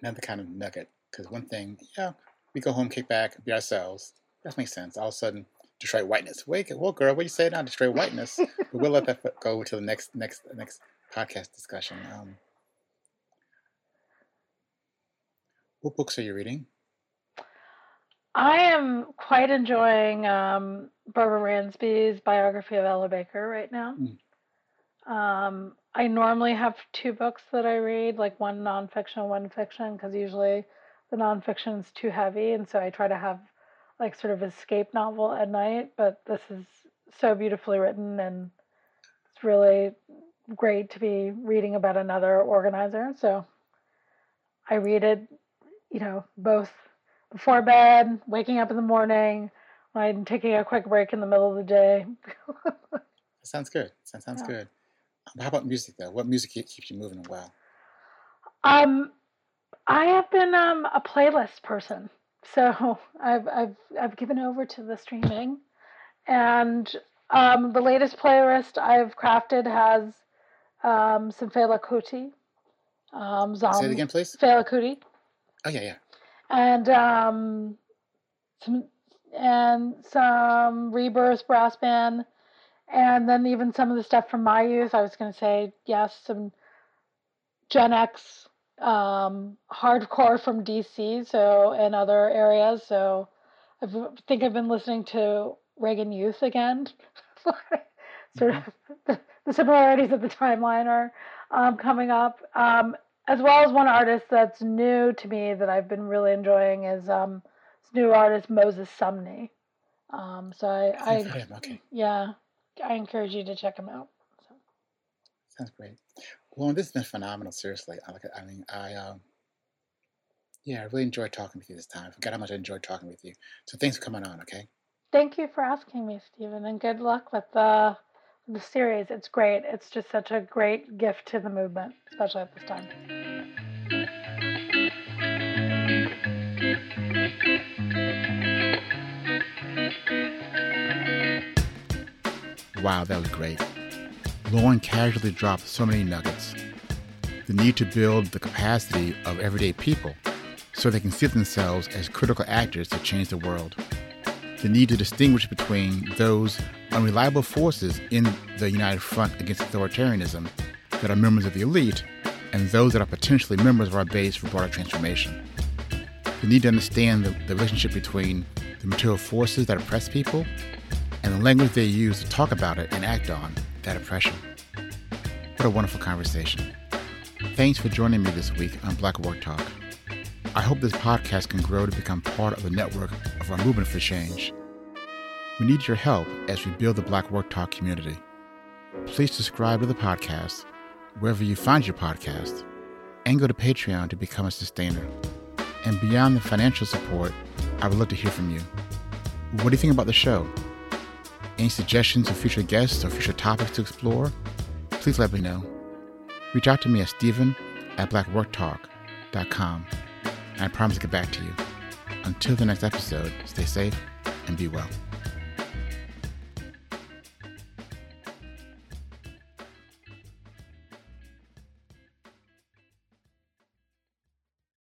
another kind of nugget because one thing yeah we go home, kick back, be ourselves. That makes sense. All of a sudden, destroy whiteness. Wait, well, girl, what you say now? Destroy whiteness. but we'll let that go to the next next next podcast discussion. Um, what books are you reading? I am quite enjoying um, Barbara Ransby's biography of Ella Baker right now. Mm. Um, I normally have two books that I read, like one nonfiction, one fiction, because usually the nonfiction is too heavy, and so I try to have like sort of escape novel at night. But this is so beautifully written, and it's really great to be reading about another organizer. So I read it, you know, both before bed, waking up in the morning, and taking a quick break in the middle of the day. that sounds good. That sounds yeah. good. How about music though? What music keeps you moving while? Um, I have been um, a playlist person, so I've I've I've given over to the streaming, and um, the latest playlist I've crafted has um, some Fela Kuti. Um, Say it again, please. Fela Kuti. Oh yeah, yeah. And um, some and some Rebirth brass band, and then even some of the stuff from my youth. I was going to say yes, some Gen X um, hardcore from DC, so and other areas. So I think I've been listening to Reagan Youth again. sort of the, the, similarities of the timeline are um, coming up, um, as well as one artist that's new to me that I've been really enjoying is um, this new artist Moses Sumney. Um, so I, I okay. yeah, I encourage you to check him out. So. Sounds great. Well, this has been phenomenal. Seriously, I like. I mean, I um, yeah, I really enjoyed talking with you this time. I forgot how much I enjoyed talking with you. So thanks for coming on. Okay. Thank you for asking me, Stephen, and good luck with the the series. It's great. It's just such a great gift to the movement, especially at this time. Wow, that was great. Lauren casually dropped so many nuggets. The need to build the capacity of everyday people so they can see themselves as critical actors to change the world. The need to distinguish between those unreliable forces in the united front against authoritarianism that are members of the elite and those that are potentially members of our base for broader transformation. We need to understand the, the relationship between the material forces that oppress people and the language they use to talk about it and act on that oppression. What a wonderful conversation. Thanks for joining me this week on Black Work Talk. I hope this podcast can grow to become part of the network of our movement for change. We need your help as we build the Black Work Talk community. Please subscribe to the podcast wherever you find your podcast and go to Patreon to become a sustainer. And beyond the financial support, I would love to hear from you. What do you think about the show? Any suggestions of future guests or future topics to explore? Please let me know. Reach out to me at stephen at blackworktalk.com and I promise to get back to you. Until the next episode, stay safe and be well.